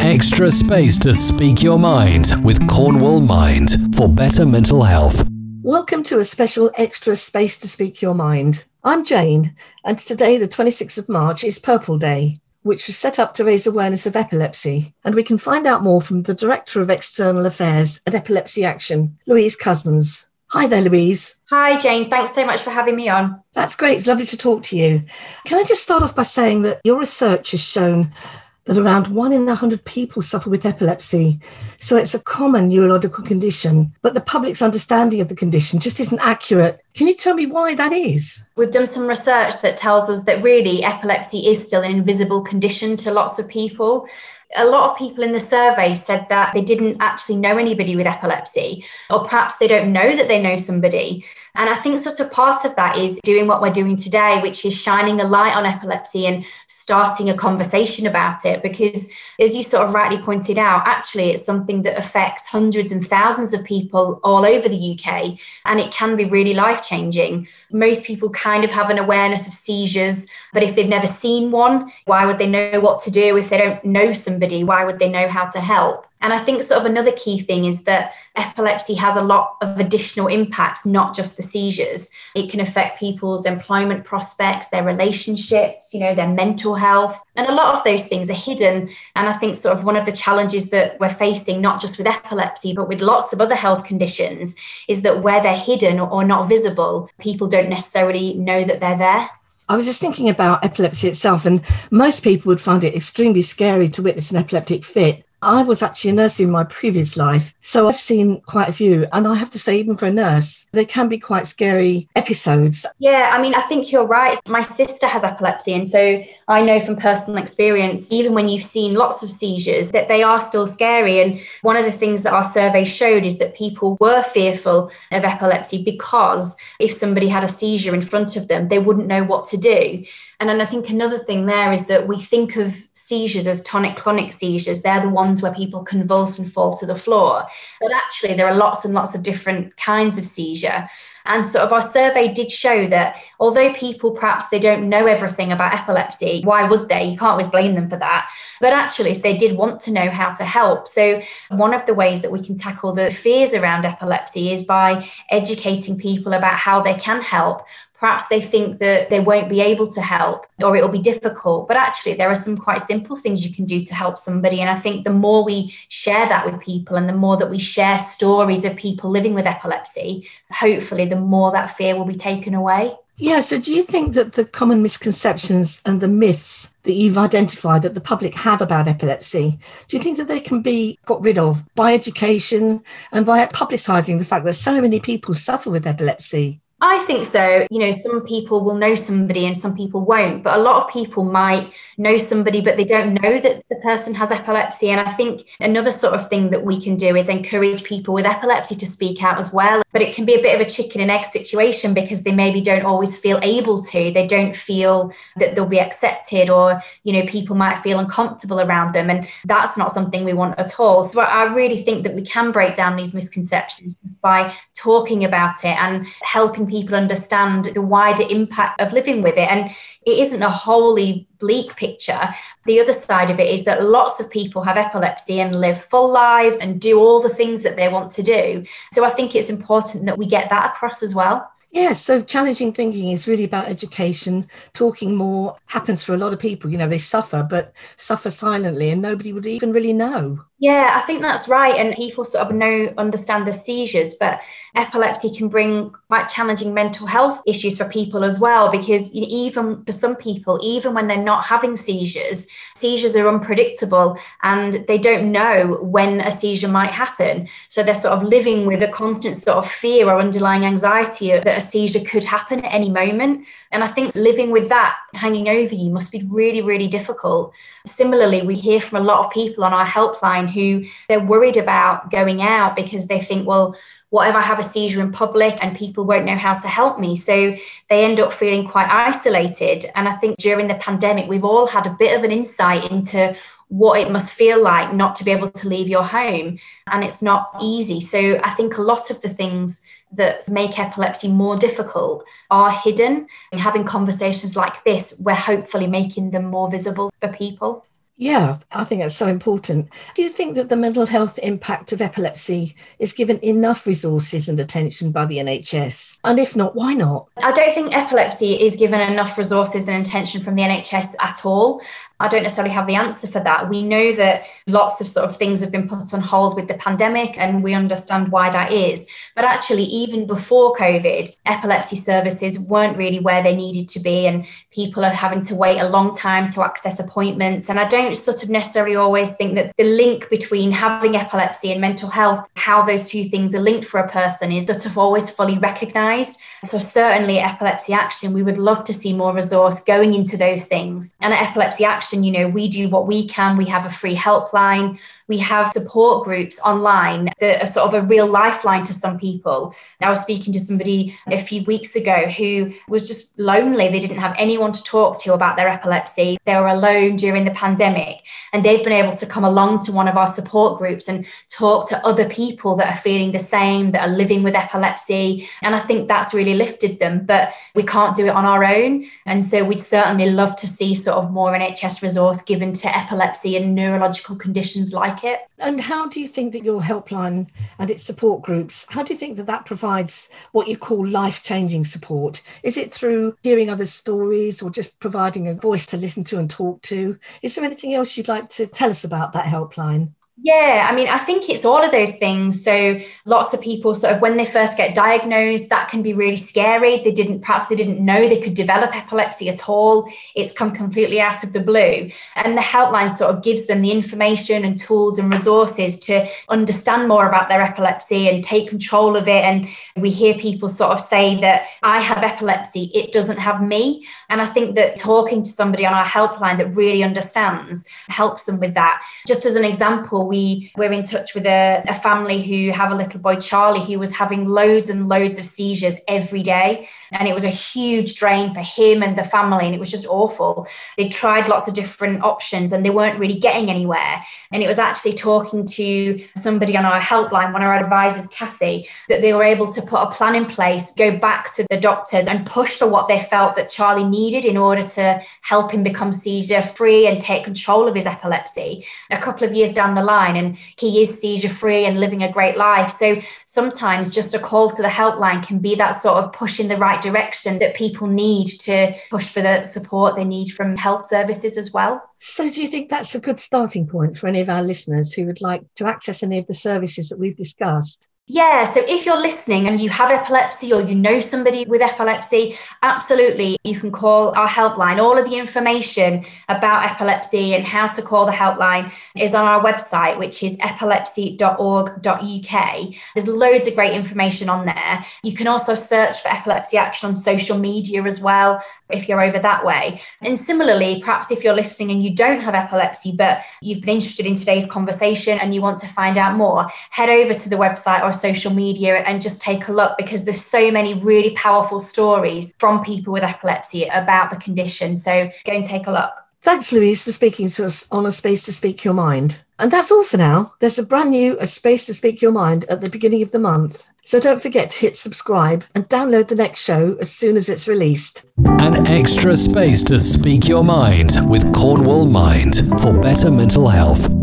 extra space to speak your mind with Cornwall Mind for better mental health. Welcome to a special extra space to speak your mind. I'm Jane, and today, the 26th of March, is Purple Day, which was set up to raise awareness of epilepsy. And we can find out more from the Director of External Affairs at Epilepsy Action, Louise Cousins. Hi there, Louise. Hi, Jane. Thanks so much for having me on. That's great. It's lovely to talk to you. Can I just start off by saying that your research has shown that around one in a hundred people suffer with epilepsy. So it's a common neurological condition, but the public's understanding of the condition just isn't accurate. Can you tell me why that is? We've done some research that tells us that really epilepsy is still an invisible condition to lots of people a lot of people in the survey said that they didn't actually know anybody with epilepsy, or perhaps they don't know that they know somebody. And I think sort of part of that is doing what we're doing today, which is shining a light on epilepsy and starting a conversation about it. Because as you sort of rightly pointed out, actually, it's something that affects hundreds and thousands of people all over the UK, and it can be really life changing. Most people kind of have an awareness of seizures, but if they've never seen one, why would they know what to do if they don't know somebody? Why would they know how to help? And I think sort of another key thing is that epilepsy has a lot of additional impacts, not just the seizures. It can affect people's employment prospects, their relationships, you know, their mental health. And a lot of those things are hidden. And I think sort of one of the challenges that we're facing, not just with epilepsy, but with lots of other health conditions, is that where they're hidden or not visible, people don't necessarily know that they're there. I was just thinking about epilepsy itself, and most people would find it extremely scary to witness an epileptic fit. I was actually a nurse in my previous life, so I've seen quite a few. And I have to say, even for a nurse, they can be quite scary episodes. Yeah, I mean, I think you're right. My sister has epilepsy. And so I know from personal experience, even when you've seen lots of seizures, that they are still scary. And one of the things that our survey showed is that people were fearful of epilepsy because if somebody had a seizure in front of them, they wouldn't know what to do. And then I think another thing there is that we think of seizures as tonic clonic seizures. They're the ones where people convulse and fall to the floor. But actually, there are lots and lots of different kinds of seizure. And sort of our survey did show that although people perhaps they don't know everything about epilepsy, why would they? You can't always blame them for that. But actually, they did want to know how to help. So one of the ways that we can tackle the fears around epilepsy is by educating people about how they can help perhaps they think that they won't be able to help or it'll be difficult. But actually, there are some quite simple things you can do to help somebody. And I think the more we share that with people and the more that we share stories of people living with epilepsy, hopefully, the more that fear will be taken away. Yeah. So, do you think that the common misconceptions and the myths that you've identified that the public have about epilepsy, do you think that they can be got rid of by education and by publicising the fact that so many people suffer with epilepsy? I think so. You know, some people will know somebody and some people won't, but a lot of people might know somebody, but they don't know that the person has epilepsy. And I think another sort of thing that we can do is encourage people with epilepsy to speak out as well. But it can be a bit of a chicken and egg situation because they maybe don't always feel able to. They don't feel that they'll be accepted, or, you know, people might feel uncomfortable around them. And that's not something we want at all. So I really think that we can break down these misconceptions by talking about it and helping people understand the wider impact of living with it. And it isn't a wholly bleak picture. The other side of it is that lots of people have epilepsy and live full lives and do all the things that they want to do. So I think it's important that we get that across as well. Yeah, so challenging thinking is really about education. Talking more happens for a lot of people. You know, they suffer, but suffer silently, and nobody would even really know. Yeah, I think that's right. And people sort of know, understand the seizures, but epilepsy can bring quite challenging mental health issues for people as well. Because even for some people, even when they're not having seizures, seizures are unpredictable and they don't know when a seizure might happen. So they're sort of living with a constant sort of fear or underlying anxiety that a seizure could happen at any moment. And I think living with that hanging over you must be really, really difficult. Similarly, we hear from a lot of people on our helpline who they're worried about going out because they think, well, what if I have a seizure in public and people won't know how to help me? So they end up feeling quite isolated. And I think during the pandemic, we've all had a bit of an insight into what it must feel like not to be able to leave your home. And it's not easy. So I think a lot of the things that make epilepsy more difficult are hidden. And having conversations like this, we're hopefully making them more visible for people. Yeah, I think that's so important. Do you think that the mental health impact of epilepsy is given enough resources and attention by the NHS? And if not, why not? I don't think epilepsy is given enough resources and attention from the NHS at all. I don't necessarily have the answer for that. We know that lots of sort of things have been put on hold with the pandemic, and we understand why that is. But actually, even before COVID, epilepsy services weren't really where they needed to be, and people are having to wait a long time to access appointments. And I don't sort of necessarily always think that the link between having epilepsy and mental health, how those two things are linked for a person, is sort of always fully recognised. So, certainly, Epilepsy Action, we would love to see more resource going into those things. And at Epilepsy Action, you know, we do what we can. We have a free helpline we have support groups online that are sort of a real lifeline to some people. I was speaking to somebody a few weeks ago who was just lonely. They didn't have anyone to talk to about their epilepsy. They were alone during the pandemic. And they've been able to come along to one of our support groups and talk to other people that are feeling the same, that are living with epilepsy. And I think that's really lifted them. But we can't do it on our own. And so we'd certainly love to see sort of more NHS resource given to epilepsy and neurological conditions like And how do you think that your helpline and its support groups, how do you think that that provides what you call life changing support? Is it through hearing other stories or just providing a voice to listen to and talk to? Is there anything else you'd like to tell us about that helpline? Yeah, I mean, I think it's all of those things. So lots of people sort of when they first get diagnosed, that can be really scary. They didn't perhaps they didn't know they could develop epilepsy at all. It's come completely out of the blue. And the helpline sort of gives them the information and tools and resources to understand more about their epilepsy and take control of it. And we hear people sort of say that I have epilepsy, it doesn't have me. And I think that talking to somebody on our helpline that really understands helps them with that. Just as an example, we were in touch with a, a family who have a little boy, Charlie, who was having loads and loads of seizures every day. And it was a huge drain for him and the family. And it was just awful. They tried lots of different options and they weren't really getting anywhere. And it was actually talking to somebody on our helpline, one of our advisors, Kathy, that they were able to put a plan in place, go back to the doctors and push for what they felt that Charlie needed in order to help him become seizure free and take control of his epilepsy. A couple of years down the line, and he is seizure free and living a great life. So sometimes just a call to the helpline can be that sort of push in the right direction that people need to push for the support they need from health services as well. So, do you think that's a good starting point for any of our listeners who would like to access any of the services that we've discussed? Yeah, so if you're listening and you have epilepsy or you know somebody with epilepsy, absolutely, you can call our helpline. All of the information about epilepsy and how to call the helpline is on our website, which is epilepsy.org.uk. There's loads of great information on there. You can also search for Epilepsy Action on social media as well if you're over that way. And similarly, perhaps if you're listening and you don't have epilepsy, but you've been interested in today's conversation and you want to find out more, head over to the website or social media and just take a look because there's so many really powerful stories from people with epilepsy about the condition. So go and take a look. Thanks, Louise, for speaking to us on A Space to Speak Your Mind. And that's all for now. There's a brand new A Space to Speak Your Mind at the beginning of the month. So don't forget to hit subscribe and download the next show as soon as it's released. An extra space to speak your mind with Cornwall Mind for better mental health.